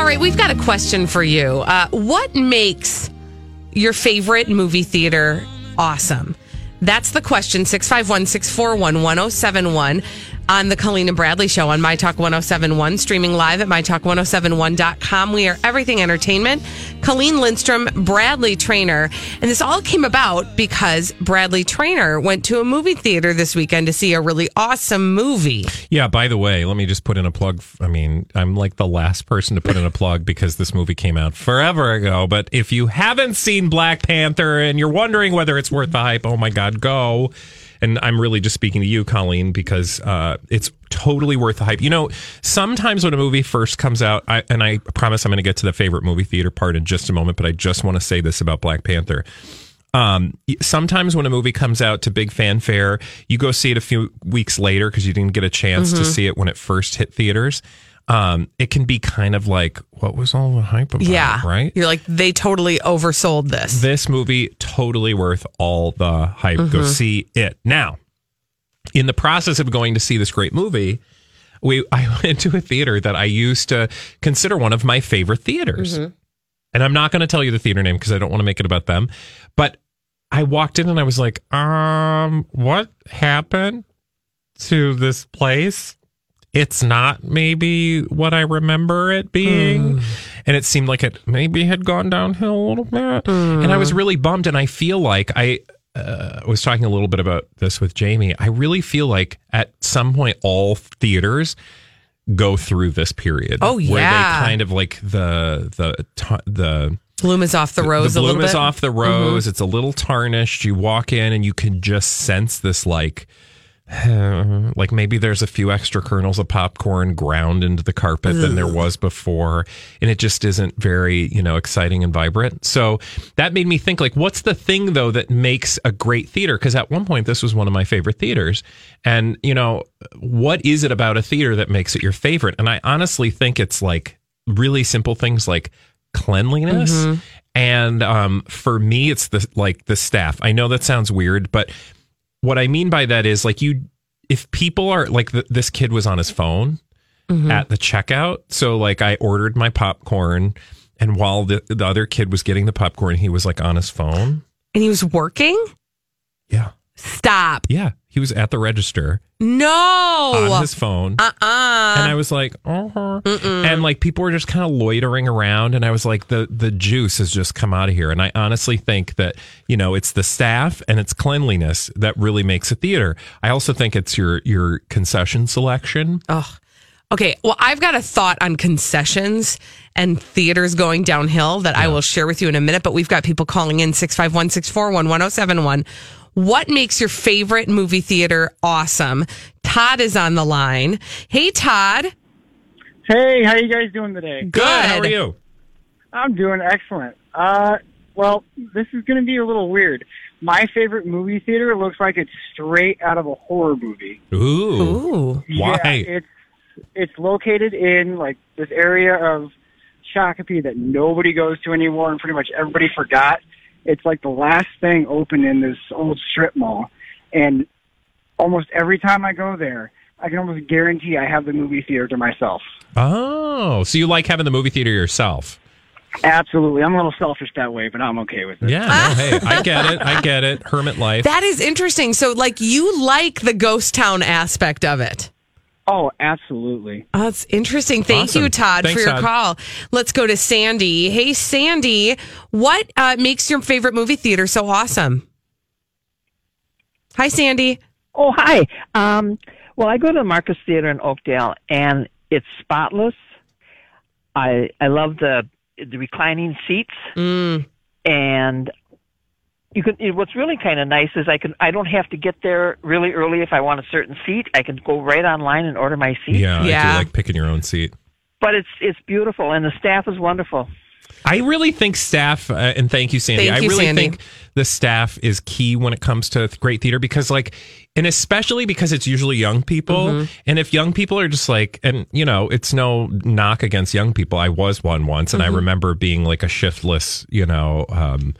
All right, we've got a question for you. Uh, what makes your favorite movie theater awesome? That's the question 651 641 1071 on the Colleen and Bradley Show on My Talk 1071, streaming live at MyTalk1071.com. We are everything entertainment. Colleen Lindstrom, Bradley Traynor. And this all came about because Bradley Traynor went to a movie theater this weekend to see a really awesome movie. Yeah, by the way, let me just put in a plug. I mean, I'm like the last person to put in a plug because this movie came out forever ago. But if you haven't seen Black Panther and you're wondering whether it's worth the hype, oh my God, go. And I'm really just speaking to you, Colleen, because uh, it's totally worth the hype. You know, sometimes when a movie first comes out, I, and I promise I'm going to get to the favorite movie theater part in just a moment, but I just want to say this about Black Panther. Um, sometimes when a movie comes out to big fanfare, you go see it a few weeks later because you didn't get a chance to see it when it first hit theaters. Um, it can be kind of like, what was all the hype about? Yeah. Right? You're like, they totally oversold this. this movie totally worth all the hype. Go see it now. In the process of going to see this great movie, we I went to a theater that I used to consider one of my favorite theaters, and I'm not going to tell you the theater name because I don't want to make it about them. But I walked in and I was like, um, what happened to this place? It's not maybe what I remember it being. And it seemed like it maybe had gone downhill a little bit. And I was really bummed. And I feel like I uh, was talking a little bit about this with Jamie. I really feel like at some point, all theaters go through this period. Oh, Where yeah. they kind of like the, the, the, Bloom is off the rose the a bloom little is bit. Mm-hmm. off the rose. It's a little tarnished. You walk in and you can just sense this like like maybe there's a few extra kernels of popcorn ground into the carpet than there was before and it just isn't very you know exciting and vibrant. So that made me think like what's the thing though that makes a great theater? Because at one point this was one of my favorite theaters and you know what is it about a theater that makes it your favorite? And i honestly think it's like really simple things like cleanliness and um, for me it's the like the staff. I know that sounds weird but what I mean by that is like you, if people are like th- this kid was on his phone mm-hmm. at the checkout. So like I ordered my popcorn and while the, the other kid was getting the popcorn, he was like on his phone. and he was working? Yeah. Stop. Yeah. He was at the register No. on his phone. uh uh and I was like, uh-huh. and like people were just kind of loitering around, and I was like, the the juice has just come out of here. And I honestly think that you know it's the staff and it's cleanliness that really makes a theater. I also think it's your your concession selection. Oh. Okay, well, I've got a thought on concessions and theaters going downhill that I will share with you in a minute, but we've got people calling in 651 641 1071. What makes your favorite movie theater awesome? Todd is on the line. Hey, Todd. Hey, how you guys doing today? Good. How are you? I'm doing excellent. Uh, well, this is going to be a little weird. My favorite movie theater looks like it's straight out of a horror movie. Ooh, Ooh. why? It's it's located in like this area of Shakopee that nobody goes to anymore, and pretty much everybody forgot. It's like the last thing open in this old strip mall, and almost every time I go there, I can almost guarantee I have the movie theater to myself. oh, so you like having the movie theater yourself? Absolutely, I'm a little selfish that way, but I'm okay with it. Yeah, no, hey, I get it. I get it. Hermit life. That is interesting. So, like, you like the ghost town aspect of it. Oh, absolutely. Oh, that's interesting. Thank Awesome. you, Todd, Thanks, for your Todd. call. Let's go to Sandy. Hey, Sandy, what uh, makes your favorite movie theater so awesome? Hi, Sandy. Oh, hi. Um, well, I go to the Marcus Theater in Oakdale, and it's spotless. I I love the the reclining seats, Mm. and you can. What's really kind of nice is I can. I don't have to get there really early if I want a certain seat. I can go right online and order my seat. Yeah, I do like picking your own seat. But it's it's beautiful, and the staff is wonderful. I really think staff, uh, and thank you, Sandy. Thank you, I really Sandy. think the staff is key when it comes to th- great theater because, like, and especially because it's usually young people. Mm-hmm. And if young people are just like, and you know, it's no knock against young people. I was one once, and Mm-hmm. I remember being like a shiftless, you know, um,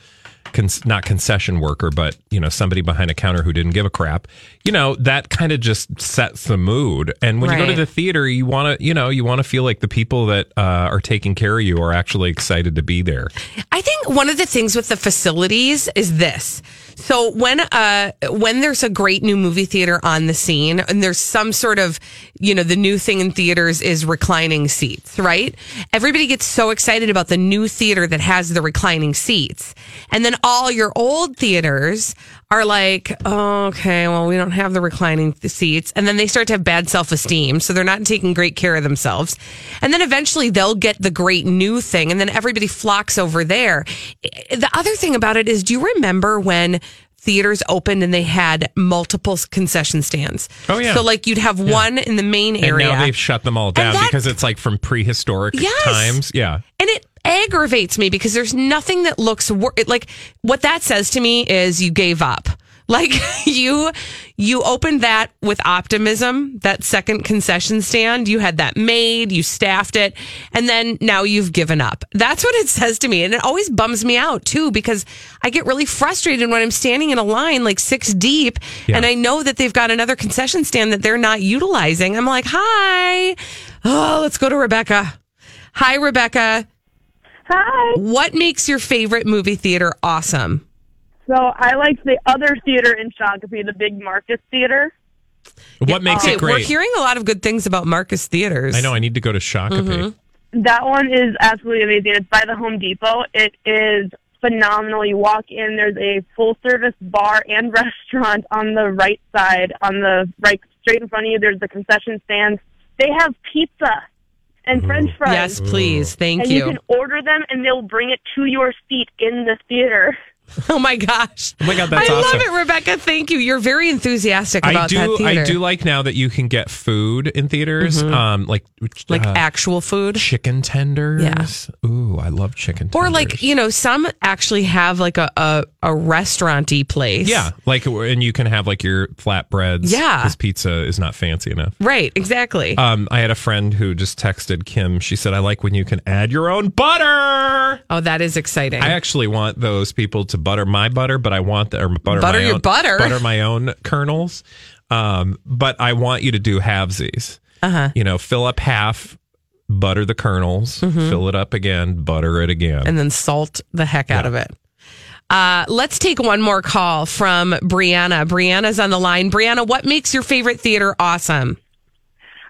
Con- not concession worker, but you know somebody behind a counter who didn't give a crap. You know that kind of just sets the mood. And when you go to the theater, you want to, you know, you want to feel like the people that uh, are taking care of you are actually excited to be there. I think one of the things with the facilities is this. So when uh when there's a great new movie theater on the scene and there's some sort of you know the new thing in theaters is reclining seats, right? Everybody gets so excited about the new theater that has the reclining seats. And then all your old theaters are like, oh, okay, well, we don't have the reclining seats. And then they start to have bad self esteem. So they're not taking great care of themselves. And then eventually they'll get the great new thing. And then everybody flocks over there. The other thing about it is, do you remember when theaters opened and they had multiple concession stands? Oh, yeah. So like you'd have one in the main area. And now they've shut them all down that- because it's like from prehistoric Yes. times. Yeah. and it aggravates me because there's nothing that looks wor- it- like what that says to me is you gave up. Like you you opened that with optimism that second concession stand. You had that made you staffed it and then now you've given up. That's what it says to me and it always bums me out too because i get really frustrated when i'm standing in a line like six deep Yeah. and i know that they've got another concession stand that they're not utilizing. I'm like hi. Oh let's go to rebecca. Hi rebecca Hi. what makes your favorite movie theater awesome? So I like the other theater in Shakopee, the big Marcus Theater. What makes Okay, it great? We're hearing a lot of good things about Marcus Theaters. I know. I need to go to Shakopee. Mm-hmm. That one is absolutely amazing. It's by the Home Depot. It is phenomenal. You walk in, there's a full service bar and restaurant on the right side. On the right, straight in front of you, there's the concession stands. They have pizza and mm-hmm. French fries. Yes, please. Thank and you. you can order them, and they'll bring it to your seat in the theater. oh my gosh. Oh my God, that's I awesome. love it, Rebecca. Thank you. You're very enthusiastic I about that theater. I do like now that you can get food in theaters, um, like like uh, actual food. chicken tenders. Yeah. Ooh, I love chicken. tenders. Or like, you know, some actually have like a, a, a restaurant-y place. yeah, like and you can have like your flatbreads. Yeah. because pizza is not fancy enough. Right, exactly. Um, I had a friend who just texted Kim. She said, "I like when you can add your own butter." oh, that is exciting. I actually want those people to butter my butter, but I want the, or butter Butter my your own, butter? butter my own kernels. Um, but I want you to do halvesies. Uh-huh. You know, fill up half, butter the kernels, fill it up again, butter it again. Mm-hmm. and then salt the heck out of it. Uh, let's take one more call from Brianna. Brianna's on the line. Brianna, what makes your favorite theater awesome?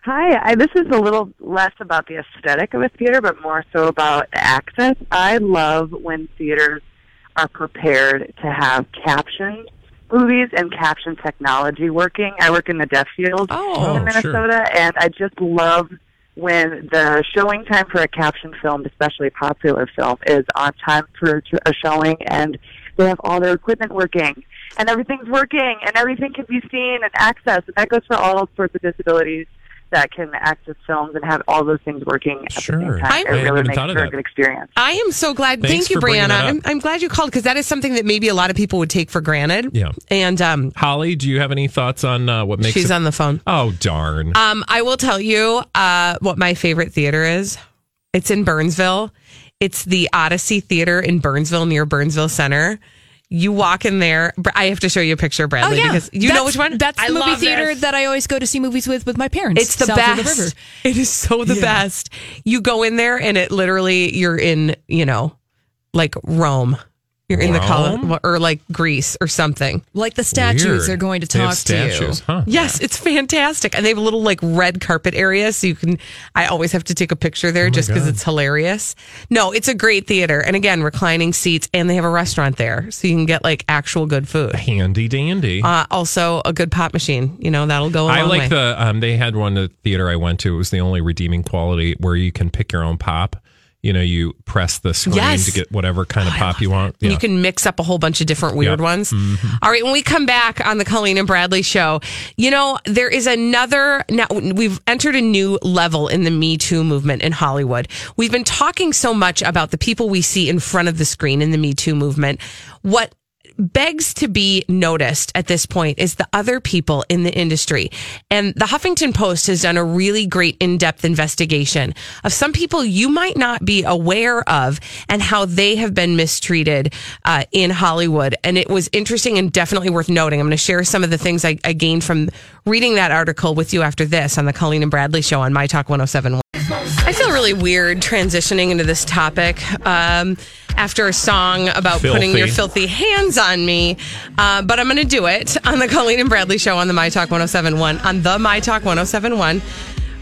Hi, I, this is a little less about the aesthetic of a theater, but more so about access. I love when theaters are prepared to have captioned movies and caption technology working. I work in the deaf field Oh, in Minnesota, and I just love when the showing time for a captioned film, especially a popular film, is on time for a showing, and they have all their equipment working, and everything's working, and everything can be seen and accessed. And that goes for all sorts of disabilities that can access films and have all those things working at Sure. the same I- time. I It hadn't really makes thought of for a good experience. I am so glad. Thanks Thank you, Brianna. I'm, I'm glad you called because that is something that maybe a lot of people would take for granted. Yeah. And um, Holly, do you have any thoughts on uh, what makes she's it- on the phone. Oh darn! Um, I will tell you uh, what my favorite theater is. It's in Burnsville. It's the Odyssey Theater in Burnsville near Burnsville Center. You walk in there. I have to show you a picture, Bradley, Oh because you know which one. That's the I movie theater this. that I always go to see movies with with my parents. It's the best. the river. It is so the Yeah. best. You go in there and it literally you're in, you know, like Rome. You're in the column or like Greece or something. Like the statues Weird. are going to talk to you. huh? Yes, it's fantastic. And they have a little like red carpet area. So you can, I always have to take a picture there just because it's hilarious. No, it's a great theater. And again, reclining seats and they have a restaurant there. So you can get like actual good food. Handy dandy. Uh, also a good pop machine. You know, that'll go I like way. the um they had one at the theater I went to. It was the only redeeming quality where you can pick your own pop. You know, you press the screen Yes. to get whatever kind of pop you want. And You can mix up a whole bunch of different weird Yeah. ones. Mhm. All right, when we come back on the Colleen and Bradley show, you know, there is another now we've entered a new level in the Me Too movement in Hollywood. We've been talking so much about the people we see in front of the screen in the Me Too movement. What begs to be noticed at this point is the other people in the industry. And the Huffington Post has done a really great in depth investigation of some people you might not be aware of and how they have been mistreated uh, in Hollywood. And it was interesting and definitely worth noting. I'm going to share some of the things I, I gained from reading that article with you after this on the Colleen and Bradley show on My Talk 1071. I feel really weird transitioning into this topic um, after a song about putting your filthy hands on me. Uh, but I'm going to do it on the Colleen and Bradley show on the My Talk 1071. On the My Talk 1071.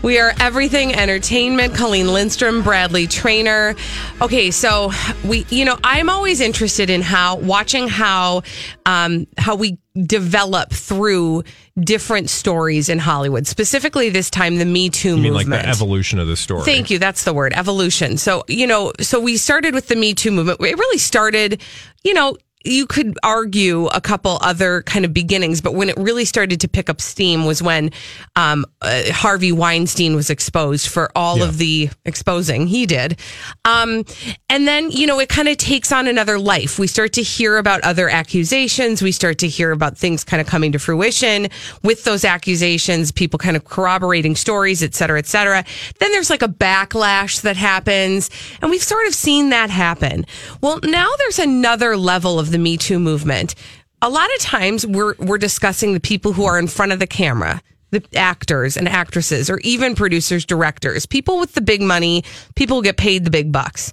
We are everything entertainment. Colleen Lindstrom, Bradley Traynor. Okay, so we, you know, I'm always interested in how watching how um, how we develop through different stories in Hollywood. Specifically, this time the Me Too You mean movement. like the evolution of the story? Thank you. That's the word evolution. So, you know, so we started with the Me Too movement. It really started, you know, you could argue a couple other kind of beginnings, but when it really started to pick up steam was when um, uh, Harvey Weinstein was exposed for all of the exposing he did. Um, and then, you know, it kind of takes on another life. We start to hear about other accusations. We start to hear about things kind of coming to fruition with those accusations, people kind of corroborating stories, et cetera, et cetera. Then there's like a backlash that happens. And we've sort of seen that happen. Well, now there's another level of the Me Too movement. A lot of times we're, we're discussing the people who are in front of the camera the actors and actresses, or even producers, directors, people with the big money, people who get paid the big bucks.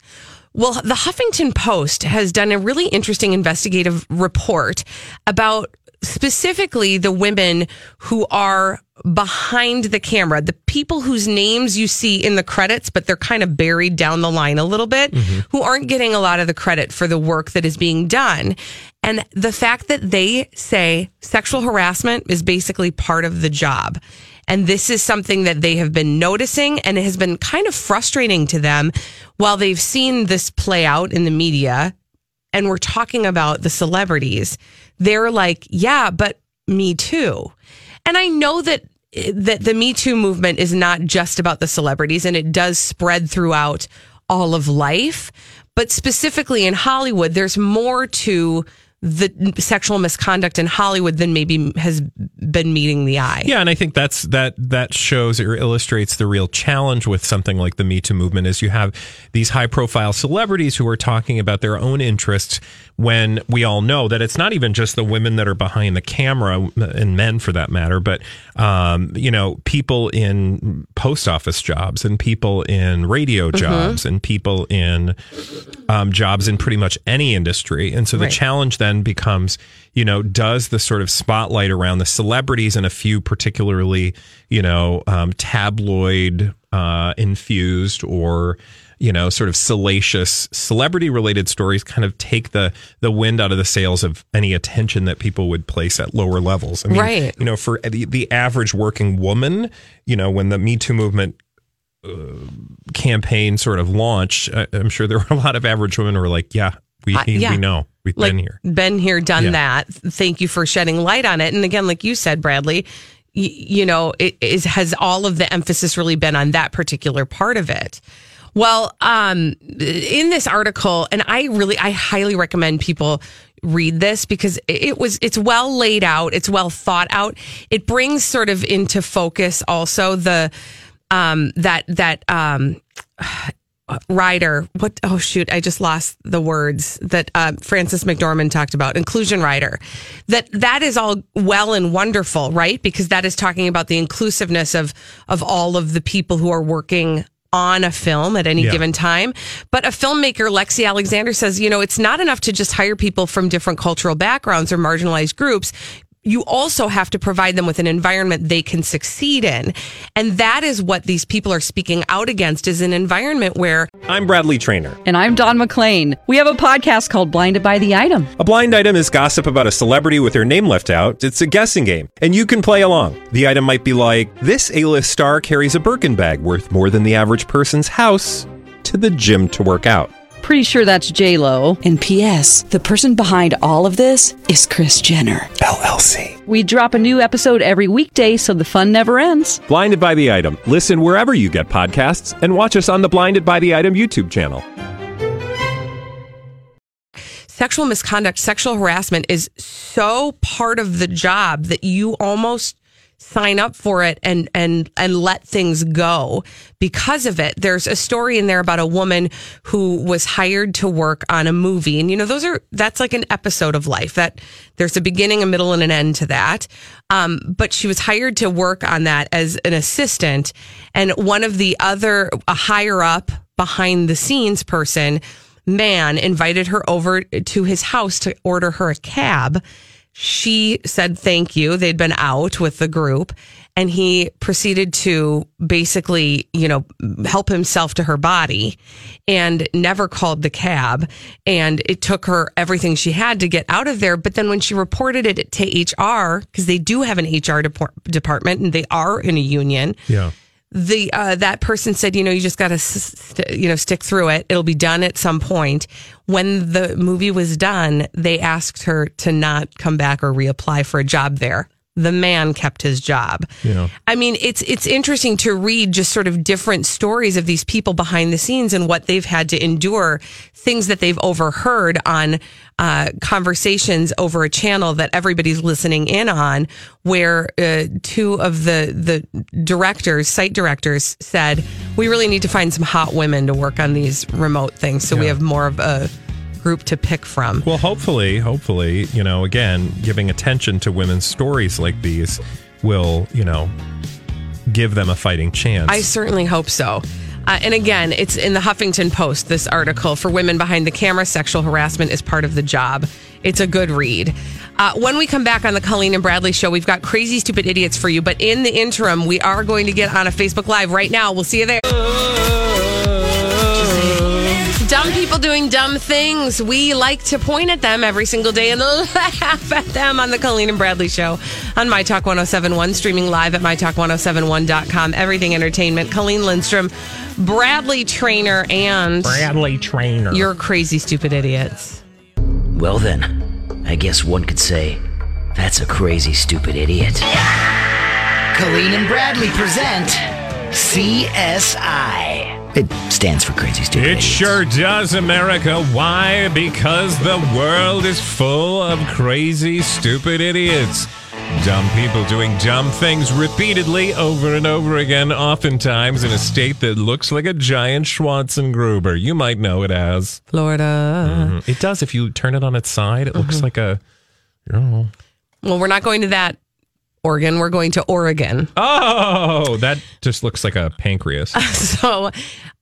Well, the Huffington Post has done a really interesting investigative report about specifically the women who are behind the camera, the people whose names you see in the credits, but they're kind of buried down the line a little bit, mm-hmm. who aren't getting a lot of the credit for the work that is being done. And the fact that they say sexual harassment is basically part of the job. And this is something that they have been noticing and it has been kind of frustrating to them while they've seen this play out in the media. And we're talking about the celebrities. They're like, yeah, but me too. And I know that that the Me Too movement is not just about the celebrities and it does spread throughout all of life, but specifically in Hollywood, there's more to the sexual misconduct in Hollywood than maybe has been meeting the eye. Yeah, and I think that's that that shows or illustrates the real challenge with something like the Me Too movement is you have these high profile celebrities who are talking about their own interests when we all know that it's not even just the women that are behind the camera and men for that matter, but um, you know, people in post office jobs and people in radio Mm-hmm. jobs and people in um, jobs in pretty much any industry. And so the Right. challenge then becomes, you know, does the sort of spotlight around the celebrities and a few particularly, you know, um, tabloid uh, infused or you know, sort of salacious celebrity related stories kind of take the the wind out of the sails of any attention that people would place at lower levels. I mean, Right. you know, for the, the average working woman, you know, when the Me Too movement campaign sort of launched, I- I'm sure there were a lot of average women who were like, yeah, we, Uh, yeah. we know. We've like been here. been here, done Yeah. that. Thank you for shedding light on it. And again, like you said, Bradley, y- you know, it is has all of the emphasis really been on that particular part of it. Well, um, in this article, and I really, I highly recommend people read this because it was, it's well laid out, it's well thought out. It brings sort of into focus also the, um, that that um, rider what oh shoot i just lost the words that uh, frances mcdormand talked about inclusion rider that that is all well and wonderful right because that is talking about the inclusiveness of of all of the people who are working on a film at any Yeah. given time. But a filmmaker, Lexi Alexander, says, you know, it's not enough to just hire people from different cultural backgrounds or marginalized groups. You also have to provide them with an environment they can succeed in. And that is what these people are speaking out against is an environment where I'm Bradley Traynor. And I'm Don McClain. We have a podcast called Blinded by the Item. A blind item is gossip about a celebrity with their name left out. It's a guessing game, and you can play along. The item might be like this: A-list star carries a Birkin bag worth more than the average person's house to the gym to work out. Pretty sure that's J Lo. And P.S. The person behind all of this is Kris Jenner. LLC. We drop a new episode every weekday, so the fun never ends. Blinded by the item. Listen wherever you get podcasts, and watch us on the Blinded by the Item YouTube channel. sexual misconduct, sexual harassment is so part of the job that you almost sign up for it and and and let things go because of it. There's a story in there about a woman who was hired to work on a movie and you know those are that's like an episode of life that there's a beginning, a middle and an end to that. Um, but she was hired to work on that as an assistant and one of the other a higher up behind the scenes person man invited her over to his house to order her a cab. She said thank you. They'd been out with the group and he proceeded to basically, you know, help himself to her body and never called the cab. And it took her everything she had to get out of there. But then when she reported it to HR, because they do have an HR department and they are in a union, Yeah. The uh, that person said, you know, you just got to st- you know stick through it. It'll be done at some point. When the movie was done, they asked her to not come back or reapply for a job there. The man kept his job. Yeah. I mean, it's it's interesting to read just sort of different stories of these people behind the scenes and what they've had to endure, things that they've overheard on uh, conversations over a channel that everybody's listening in on, where uh, two of the the directors, site directors, said we really need to find some hot women to work on these remote things, so we have more of a group to pick from. Well, hopefully, hopefully, you know, again, giving attention to women's stories like these will, you know, give them a fighting chance. I certainly hope so. Uh, and again, it's in the Huffington Post, this article for women behind the camera. Sexual harassment is part of the job. It's a good read. Uh, when we come back on the Colleen and Bradley show, we've got crazy, stupid idiots for you. But in the interim, we are going to get on a Facebook Live right now. We'll see you there. Dumb people doing dumb things. We like to point at them every single day and laugh at them on the Colleen and Bradley show on My Talk 1071, streaming live at MyTalk1071.com. Everything Entertainment. Colleen Lindstrom, Bradley Traynor, and Bradley Traynor. your crazy, stupid idiots. Well, then, I guess one could say that's a crazy, stupid idiot. Colleen and Bradley present CSI. It stands for Crazy Stupid It Idiots. sure does, America. Why? Because the world is full of crazy, stupid idiots. Dumb people doing dumb things repeatedly over and over again, oftentimes in a state that looks like a giant Schwarzengruber. You might know it as. Florida. Mhm. It does. If you turn it on its side, it looks like a. Oh. Well, we're not going to that Oregon. We're going to Oregon. oh, that just looks like a pancreas. So,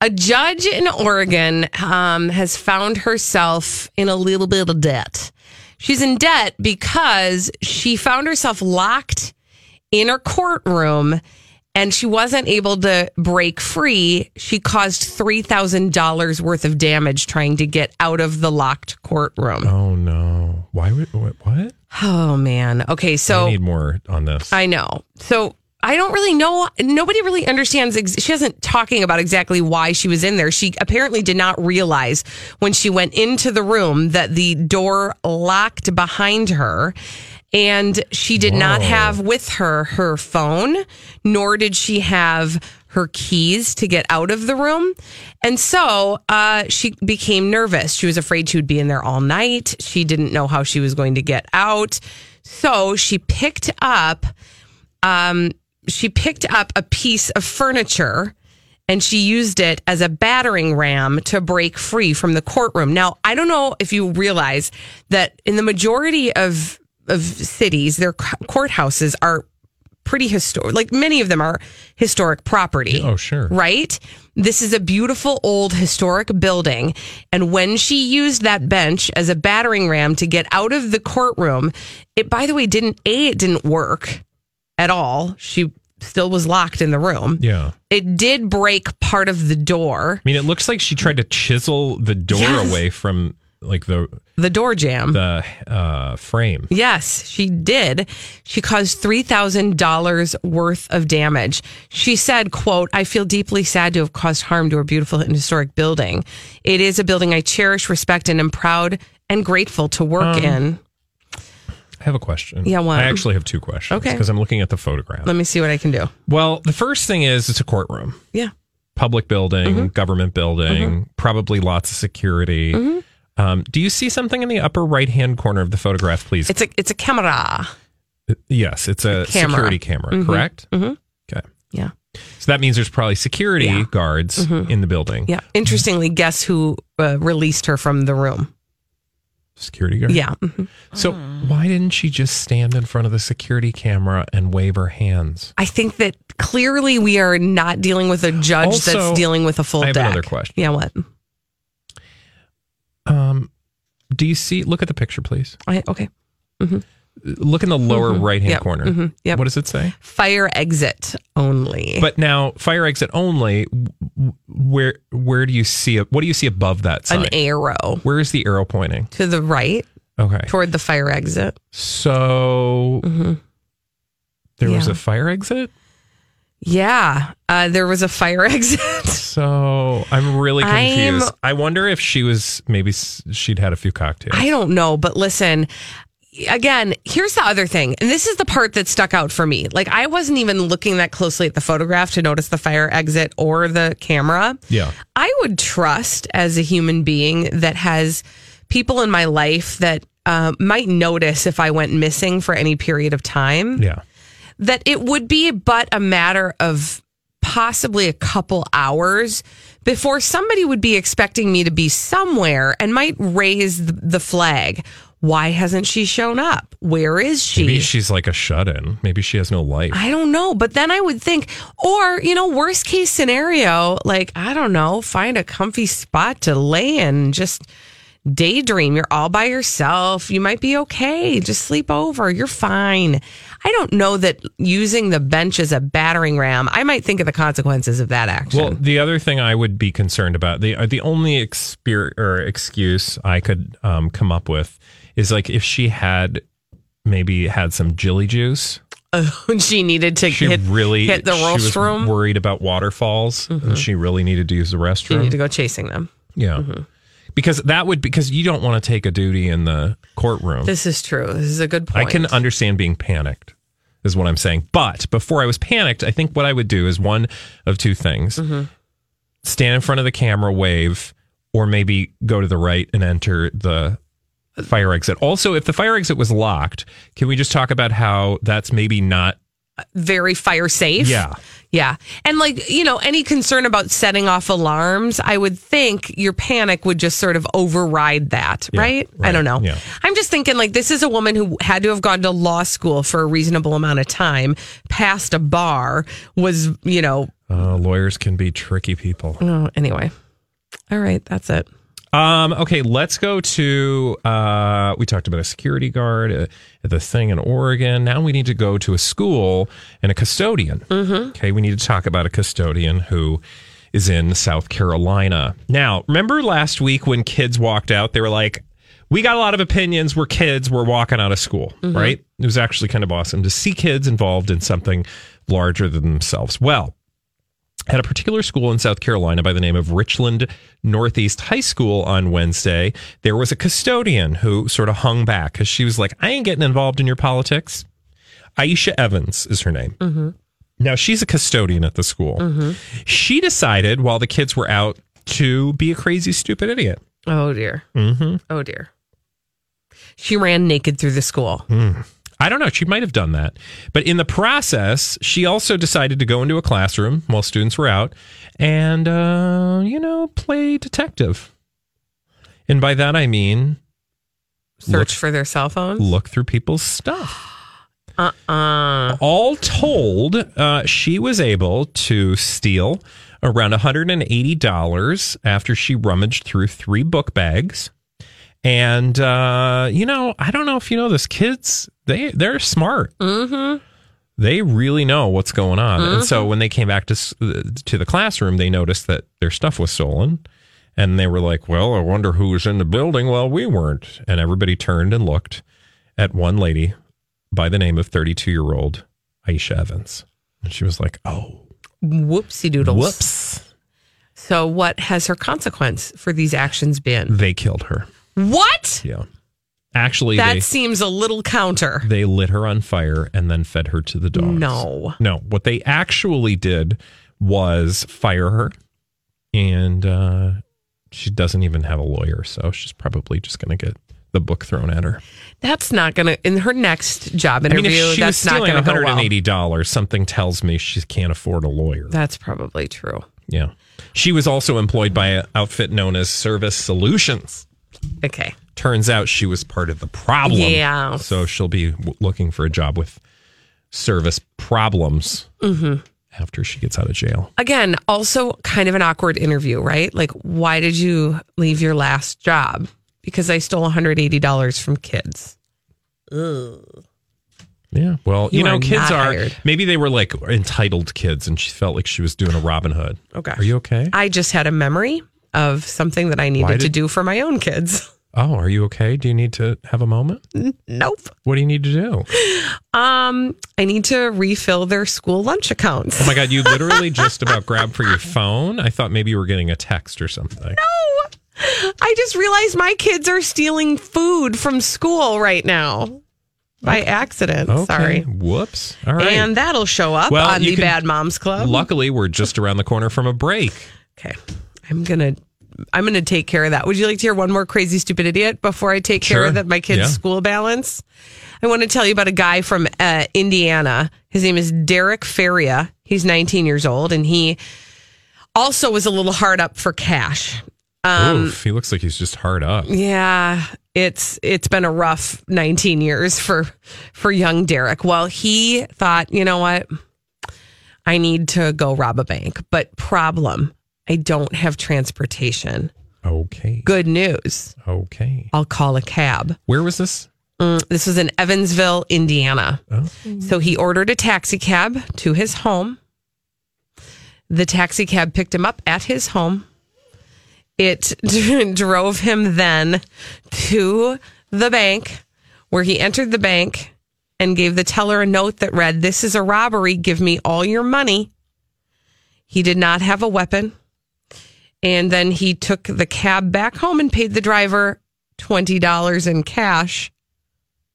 a judge in Oregon um, has found herself in a little bit of debt. She's in debt because she found herself locked in her courtroom and she wasn't able to break free. She caused $3,000 worth of damage trying to get out of the locked courtroom. Oh, no. Why would. What? Oh, man. Okay, so. I need more on this. I know. So I don't really know. Nobody really understands. Ex- she isn't talking about exactly why she was in there. She apparently did not realize when she went into the room that the door locked behind her. And she did not have with her her phone, nor did she have her keys to get out of the room. And so uh, she became nervous. She was afraid she would be in there all night. She didn't know how she was going to get out. So she picked up um, she picked up a piece of furniture and she used it as a battering ram to break free from the courtroom. Now, I don't know if you realize that in the majority of of cities, their courthouses are pretty historic. Like many of them are historic property. Oh, sure. Right? This is a beautiful old historic building. And when she used that bench as a battering ram to get out of the courtroom, it, by the way, didn't, A, it didn't work at all. She still was locked in the room. Yeah. It did break part of the door, I mean, it looks like she tried to chisel the door Yes. away from like the the door jam. the uh, frame. Yes, she did. She caused $3,000 worth of damage. She said, quote, I feel deeply sad to have caused harm to a beautiful and historic building. It is a building I cherish, respect, and am proud and grateful to work Um, in. I have a question. Yeah, what? I actually have two questions. Okay. Because I'm looking at the photograph. Let me see what I can do. Well, the first thing is it's a courtroom, Yeah. public building, Mm-hmm. government building, probably lots of security. Um, do you see something in the upper right hand corner of the photograph, please? It's a it's a camera. yes, it's a, camera. security camera, Mhm. correct? Mhm. Okay. Yeah. So that means there's probably security Yeah. guards Mhm. in the building. Yeah. Interestingly, guess who uh, released her from the room? Security guard? Yeah. mhm. So why didn't she just stand in front of the security camera and wave her hands? I think that clearly we are not dealing with a judge Also, that's dealing with a full I have deck. another question. Yeah, what? Um, do you see? Look at the picture, please. I, okay. Mm-hmm. Look in the lower Mhm. right hand Yep, corner. mhm, yep. What does it say? Fire exit only. But now, fire exit only. Where where do you see it? What do you see above that sign? an arrow Where is the arrow pointing? to the right Okay, toward the fire exit. so there was a fire exit. Yeah, uh, there was a fire exit. So I'm really I'm- confused. I wonder if she was maybe she'd had a few cocktails. I don't know, but listen, again, here's the other thing. And this is the part that stuck out for me. Like, I wasn't even looking that closely at the photograph to notice the fire exit or the camera. Yeah. I would trust as a human being that has people in my life that uh, might notice if I went missing for any period of time. Yeah. That it would be but a matter of possibly a couple hours before somebody would be expecting me to be somewhere and might raise the flag. Why hasn't she shown up? Where is she? Maybe she's like a shut in. Maybe she has no life. I don't know, but then I would think, or you know, worst case scenario, like I don't know, find a comfy spot to lay in, and just daydream. You're all by yourself. You might be okay. Just sleep over. You're fine. I don't know that using the bench as a battering ram. I might think of the consequences of that action. Well, the other thing I would be concerned about the uh, the only exper- or excuse I could um, come up with is like if she had maybe had some jilly juice. she needed to She hit, really hit the rostrum. worried about waterfalls, and she really needed to use the restroom. She needed to go chasing them. yeah, because that would because you don't want to take a duty in the courtroom. This is true. This is a good point. I can understand being panicked, is what I'm saying. But before I was panicked, I think what I would do is one of two things Mm-hmm. stand in front of the camera, wave, or maybe go to the right and enter the fire exit. Also, if the fire exit was locked, can we just talk about how that's maybe not. Very fire safe. Yeah. Yeah. And like, you know, any concern about setting off alarms, I would think your panic would just sort of override that, Yeah, right? I don't know. Yeah. I'm just thinking like this is a woman who had to have gone to law school for a reasonable amount of time, passed a bar, was, you know, Uh, lawyers can be tricky people. oh, anyway. All right, that's it. Um, okay, let's go to. Uh, we talked about a security guard uh, the thing in Oregon. Now we need to go to a school and a custodian. Mm-hmm. Okay, we need to talk about a custodian who is in South Carolina. Now, remember last week when kids walked out, they were like, "We got a lot of opinions. We're kids. We're walking out of school." Right? It was actually kind of awesome to see kids involved in something larger than themselves. Well, at a particular school in South Carolina by the name of Richland Northeast High School on Wednesday, there was a custodian who sort of hung back because she was like, I ain't getting involved in your politics. Aisha Evans is her name. Mm-hmm. Now, she's a custodian at the school. Mm-hmm. She decided while the kids were out to be a crazy, stupid idiot. Oh dear. Mm-hmm. Oh dear. She ran naked through the school. Hmm. I don't know. She might have done that. But in the process, she also decided to go into a classroom while students were out and, uh, you know, play detective. And by that, I mean Search for their cell phones. look through people's stuff. Uh-uh. All told, uh, she was able to steal around $180 after she rummaged through three book bags. And uh, you know, I don't know if you know this, kids, they they're smart. Mm-hmm. They really know what's going on. And so when they came back to to the classroom, they noticed that their stuff was stolen. And they were like, "Well, I wonder who was in the building." Well, we weren't. And everybody turned and looked at one lady by the name of 32-year-old Aisha Evans. And she was like, "Oh, Whoopsie doodles. whoops. So, what has her consequence for these actions been? They killed her." What? Yeah. Actually, That they seems a little counter. they lit her on fire and then fed her to the dogs. No. No, what they actually did was fire her, and uh, she doesn't even have a lawyer, so she's probably just going to get the book thrown at her. That's not going to, in her next job I mean, interview, if she was that's not stealing going to go well. $180, something tells me she can't afford a lawyer. That's probably true. Yeah. She was also employed by an outfit known as Service Solutions. Okay. Turns out she was part of the problem. Yeah. So she'll be w- looking for a job with service problems Mm-hmm. after she gets out of jail. Again, also kind of an awkward interview, right? Like, why did you leave your last job? Because I stole $180 from kids. Ugh. Yeah. Well, you, You know, are kids are hired. maybe they were like entitled kids and she felt like she was doing a Robin Hood. Okay. Are you okay? I just had a memory of something that I needed to do for my own kids. Oh, are you okay? Do you need to have a moment? Nope. What do you need to do? Um, I need to refill their school lunch accounts. Oh my God, you literally just about grabbed for your phone. I thought maybe you were getting a text or something. No. I just realized my kids are stealing food from school right now by accident. Okay. Sorry. Whoops. All right. And that'll show up Well, on the can- Bad Moms Club. Luckily, we're just around the corner from a break. Okay. I'm to I'm to take care of that. Would you like to hear one more crazy stupid idiot before I take care of that my kids' Yeah. school balance? I want to tell you about a guy from uh, Indiana. His name is Derek Feria. He's 19 years old and he also was a little hard up for cash. Um, Oof, he looks like he's just hard up. yeah, it's it's been a rough 19 years for for young Derek. Well, he thought, you know what? I need to go rob a bank, but problem, I don't have transportation. Okay. Good news. Okay. I'll call a cab. Where was this? Mm, this was in Evansville, Indiana. Oh. So he ordered a taxi cab to his home. The taxi cab picked him up at his home. It drove him then to the bank where he entered the bank and gave the teller a note that read, This is a robbery. Give me all your money. He did not have a weapon. And then he took the cab back home and paid the driver $20 in cash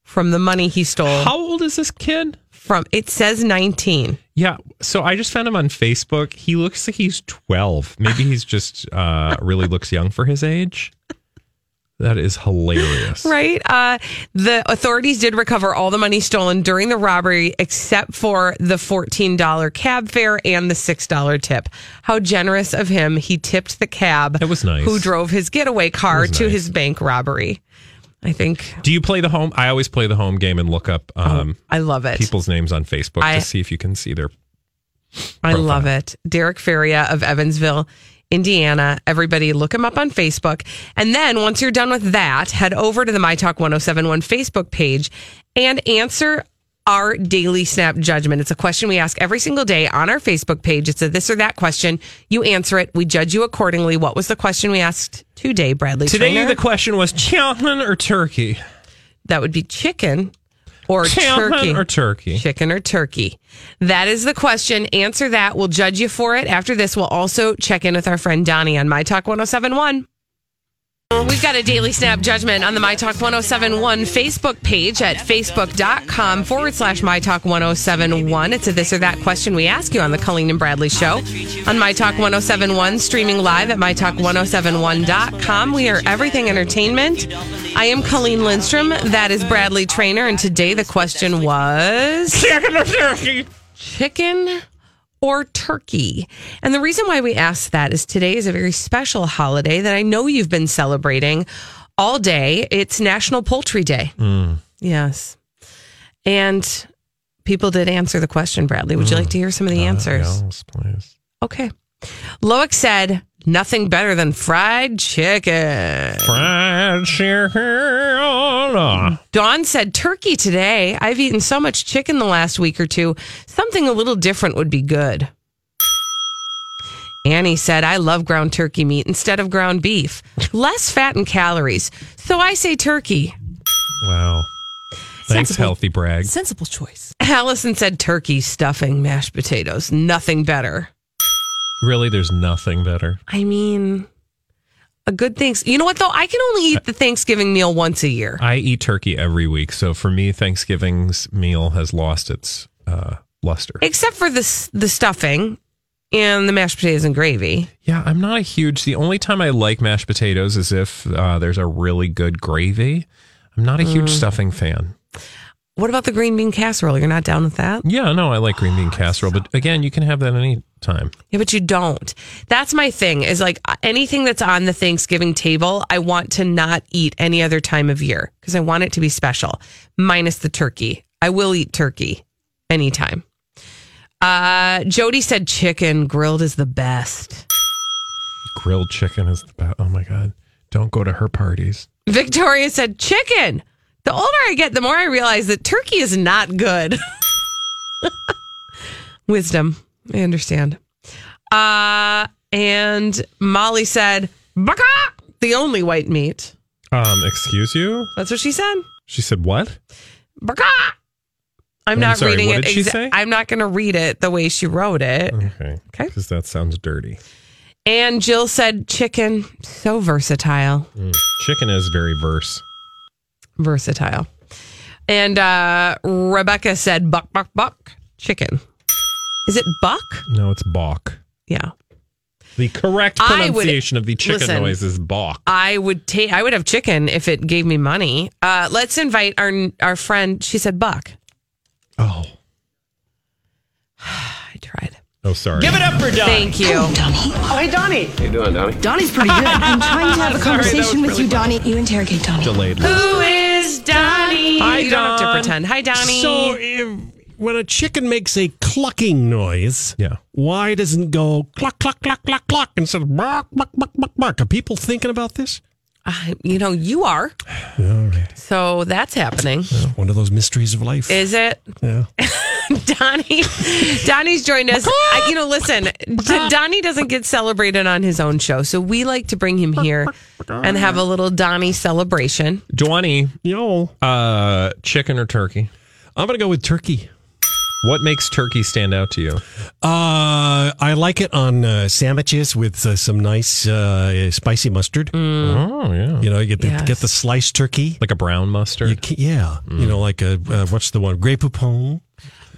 from the money he stole. How old is this kid? From it says 19. Yeah. So I just found him on Facebook. He looks like he's 12. Maybe he's just uh, really looks young for his age. That is hilarious. Right? Uh, the authorities did recover all the money stolen during the robbery except for the $14 cab fare and the $6 tip. How generous of him. He tipped the cab. That was nice. Who drove his getaway car was to nice. his bank robbery. I think Do you play the home? I always play the home game and look up um, I love it. people's names on Facebook I- to see if you can see their. I love it. Derek Feria of Evansville, Indiana. Everybody look him up on Facebook. And then once you're done with that, head over to the My Talk 1071 Facebook page and answer our daily snap judgment. It's a question we ask every single day on our Facebook page. It's a this or that question. You answer it. We judge you accordingly. What was the question we asked today, Bradley? Today, Traynor? the question was chicken or turkey? that would be chicken or Chicken turkey. or turkey? Chicken or turkey? That is the question. Answer that. We'll judge you for it. After this, we'll also check in with our friend Donnie on My Talk 1071. We've got a daily snap judgment on the My Talk 1071 Facebook page at facebook.com forward slash My Talk 1071. It's a this or that question we ask you on the Colleen and Bradley show on My Talk 1071, streaming live at MyTalk1071.com. We are everything entertainment. I am Colleen Lindstrom. That is Bradley Traynor. And today the question was Chicken or turkey? chicken or turkey? And the reason why we asked that is today is a very special holiday that I know you've been celebrating all day. It's National Poultry Day. Hmm. Yes. And People did answer the question, Bradley. Would you hmm. like to hear some of the uh, answers? Yes, please. Okay. Loic said, nothing better than fried chicken. Fried chicken. Dawn said, turkey today. I've eaten so much chicken the last week or two. Something a little different would be good. Annie said, I love ground turkey meat instead of ground beef. Less fat and calories. So I say turkey. Wow. Thanks, Sensible. healthy brag. Sensible choice. Allison said, turkey, stuffing, mashed potatoes. Nothing better. Really, there's nothing better. I mean, a good thanks. You know what, though? I can only eat the Thanksgiving meal once a year. I eat turkey every week, so for me, Thanksgiving's meal has lost its uh, luster. Except for the, the stuffing and the mashed potatoes and gravy. Yeah, I'm not a huge. The only time I like mashed potatoes is if uh, there's a really good gravy. I'm not a huge Mm. stuffing fan. What about the green bean casserole? You're not down with that? Yeah, no, I like green bean casserole, but again, you can have that any time. Yeah, but you don't. That's my thing is like anything that's on the Thanksgiving table, I want to not eat any other time of year because I want it to be special, minus the turkey. I will eat turkey anytime. Uh, Jody said chicken grilled is the best. Grilled chicken is the best. Oh my god! Don't go to her parties. Victoria said chicken. The older I get, the more I realize that turkey is not good. Wisdom. I understand. Uh, and Molly said, baka, the only white meat. Um, excuse you? That's what she said. She said what? Baka. I'm I'm not sorry, reading what it. did she say? I'm not going to read it the way she wrote it. Okay. Okay. Because that sounds dirty. And Jill said, chicken, so versatile. Mm. Chicken is very verse. Versatile. And uh, Rebecca said, buck, buck, buck, chicken. Is it buck? No, it's balk. Yeah. The correct I would- pronunciation of the chicken listen. noise is balk. I would take. I would have chicken if it gave me money. Uh, let's invite our our friend. She said buck. Oh. I tried. Oh, sorry. Give it up for Don. Thank you. Oh, hey, Donnie. How you doing, Donnie? Donnie's pretty good. I'm trying to have a conversation was with you, Donnie. You interrogate Donnie. Delayed. Who is Donnie? Hi, you don't have to pretend. Hi, Donnie. So, if, when a chicken makes a clucking noise, yeah, why doesn't it go cluck, cluck, cluck, cluck, cluck instead of bark, bark, bark, bark, bark? Are people thinking about this? Uh, you know, you are. All right. So that's happening. One of those mysteries of life. Is it? Yeah. Donnie, Donnie's joined us. I, you know, listen, D- Donnie doesn't get celebrated on his own show, so we like to bring him here and have a little Donnie celebration. Dwani. Yo. Uh, chicken or turkey? I'm going to go with turkey. What makes turkey stand out to you? Uh, I like it on uh, sandwiches with uh, some nice uh, spicy mustard. Oh, yeah. You know, you get the, Yes. get the sliced turkey. Like a brown mustard? You ca- yeah. You know, like a, uh, what's the one? Grey Poupon.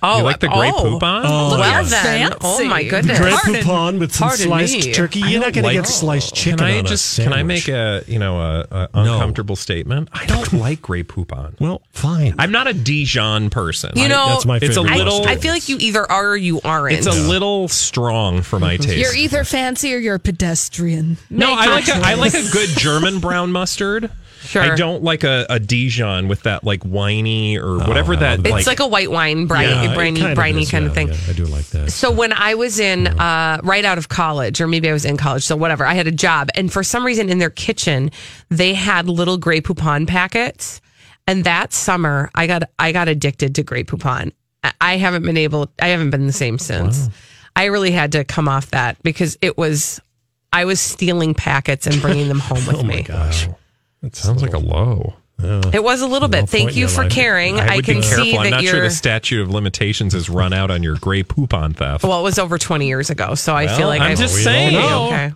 Oh, You like the Grey oh. Poupon? Oh, well yeah. then, oh my goodness. Grey Pardon- Poupon with some pardon sliced me. turkey. You're not don't going to like- get sliced chicken Can I on just a can I make a you know a, a uncomfortable statement? I don't like Grey Poupon. Well, fine. I'm not a Dijon person. You know, That's my it's a little. I feel like you either are or you aren't. it's a little strong for my mm-hmm. taste. You're either fancy or you're a pedestrian. no, I like a, I like a good German brown mustard. Sure. I don't like a, a Dijon with that like whiny or whatever that It's like. like, a white wine, briny, Yeah, briny, kind of briny is, kind of thing. yeah, I do like that. So when I was in uh, right out of college, or maybe I was in college, so whatever, I had a job, and for some reason in their kitchen they had little Grey Poupon packets, and that summer I got I got addicted to Grey Poupon. I- I haven't been able, I haven't been the same since. I really had to come off that because it was, I was stealing packets and bringing them home with oh my me. gosh. It sounds like a low. It was a little bit. Thank you for life. caring. I I, would can be careful. see I'm that not you're. sure the statute of limitations has run out on your Grey Poupon theft. Well, it was over 20 years ago, so I Well, feel like I'm I just We saying. Okay.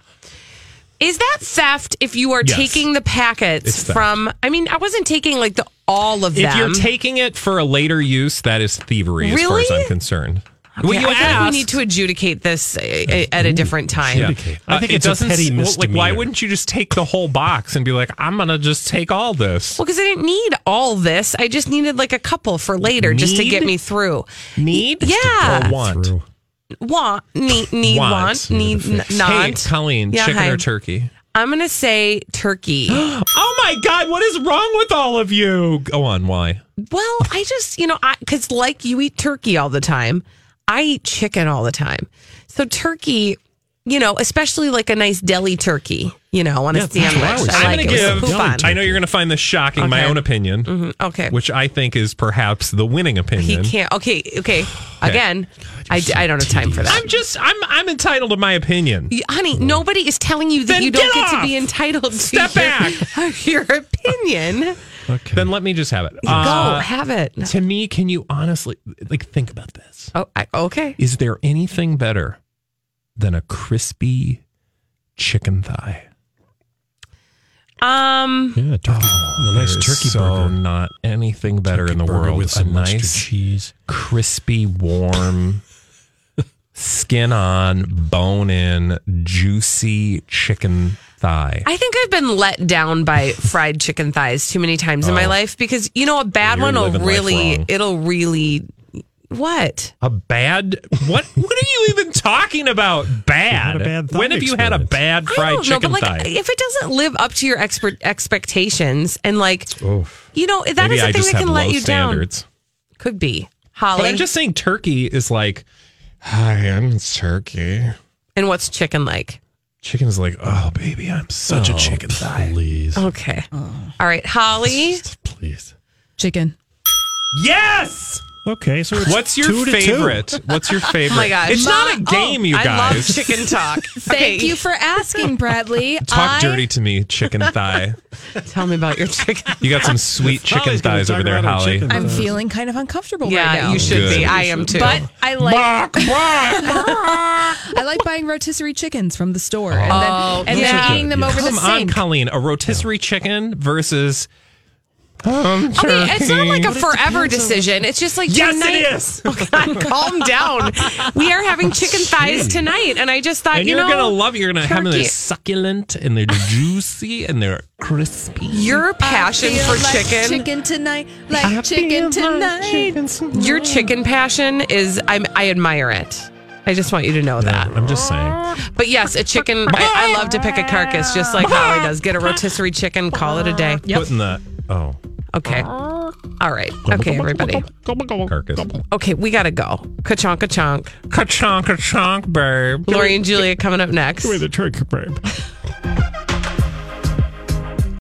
Is that theft if you are Yes. taking the packets from? I mean, I wasn't taking like the all of If them. If you're taking it for a later use, that is thievery, as far as I'm concerned. Okay, Well, you I feel like asked. we need to adjudicate this uh, at a different time. Yeah. Adjudicate. I think Uh, it it's a doesn't petty well, Like, why wouldn't you just take the whole box and be like, I'm gonna just take all this? Well, because I didn't need all this. I just needed like a couple for later, just to get me through. Need? Yeah. Or want? Through. Want need need want, need n- Hey, not. Colleen, Yeah, chicken hi. or turkey? I'm going to say turkey. oh my God, what is wrong with all of you? Go on, why? Well, I just, you know, I because like you eat turkey all the time, I eat chicken all the time. So turkey, you know, especially like a nice deli turkey, you know, on a Yeah, I sandwich. I, like going to give. I know you're going to find this shocking, my own opinion, Mhm, Okay. which I think is perhaps the winning opinion. He can't. Okay. Okay. Again, I, I don't have time for that. I'm just, I'm, I'm entitled to my opinion. Honey, nobody is telling you that Then you don't get get to be entitled to Step your, your opinion. Then let me just have it. Go, Uh, have it. to me, can you honestly, like, think about this? Oh, I, okay. Is there anything better than a crispy chicken thigh? Um, Yeah, turkey. a nice There is turkey so burger. not anything better in the burger world. with some a mustard nice, cheese. crispy, warm, skin on, bone in, juicy chicken thigh. I think I've been let down by fried chicken thighs too many times in my Oh. life because you know a bad You're one will living life really wrong. it'll really what? A bad what? What are you even talking about? Bad. What a bad thigh when have you had a experience. bad I fried don't know, chicken but like thigh? if it doesn't live up to your expert expectations and like Oof. you know that is Maybe the I thing just that have can let low you standards. down. Could be Holly. But I'm just saying, turkey is like, hi, I'm turkey. and what's chicken like? Chicken's like, oh baby, I'm such a Oh, chicken thigh. Please. Okay. Oh. All right, Holly. Please. Chicken. Yes. Okay, so it's What's your two to two. favorite? What's your favorite? Oh my gosh. It's not a Ma- oh, game, you guys. I love chicken talk. Thank you for asking, Bradley. Talk I, dirty to me, chicken thigh. Tell me about your chicken. You got some sweet chicken thighs over there, Holly. I'm thighs. feeling kind of uncomfortable right Yeah, now. you should Good. be. I am too. But I like Bark, bark. I like buying rotisserie chickens from the store and Oh, then, and then eating them over Come the on, sink. Colleen. A rotisserie chicken versus. Um, Okay, it's not like a turkey. forever decision. It's just like Yes, tonight. it is. Oh, God, calm down. We are having chicken thighs tonight, and I just thought And you you're know gonna love it. You're gonna have them. They're succulent and they're juicy and they're crispy. your passion Feel for like chicken, chicken tonight, like chicken tonight. your chicken passion is I'm, I admire it. I just want you to know that. I'm just saying. But yes, a chicken. I, I love to pick a carcass, just like Holly does. Get a rotisserie chicken, call it a day. Putting the oh Okay. Ah. All right. Okay, everybody. carcass. Okay, we gotta go. Ka-chonk, ka-chonk. Ka-chonk, ka-chonk, babe. Lori and Julia coming up next. Give me the turkey, babe.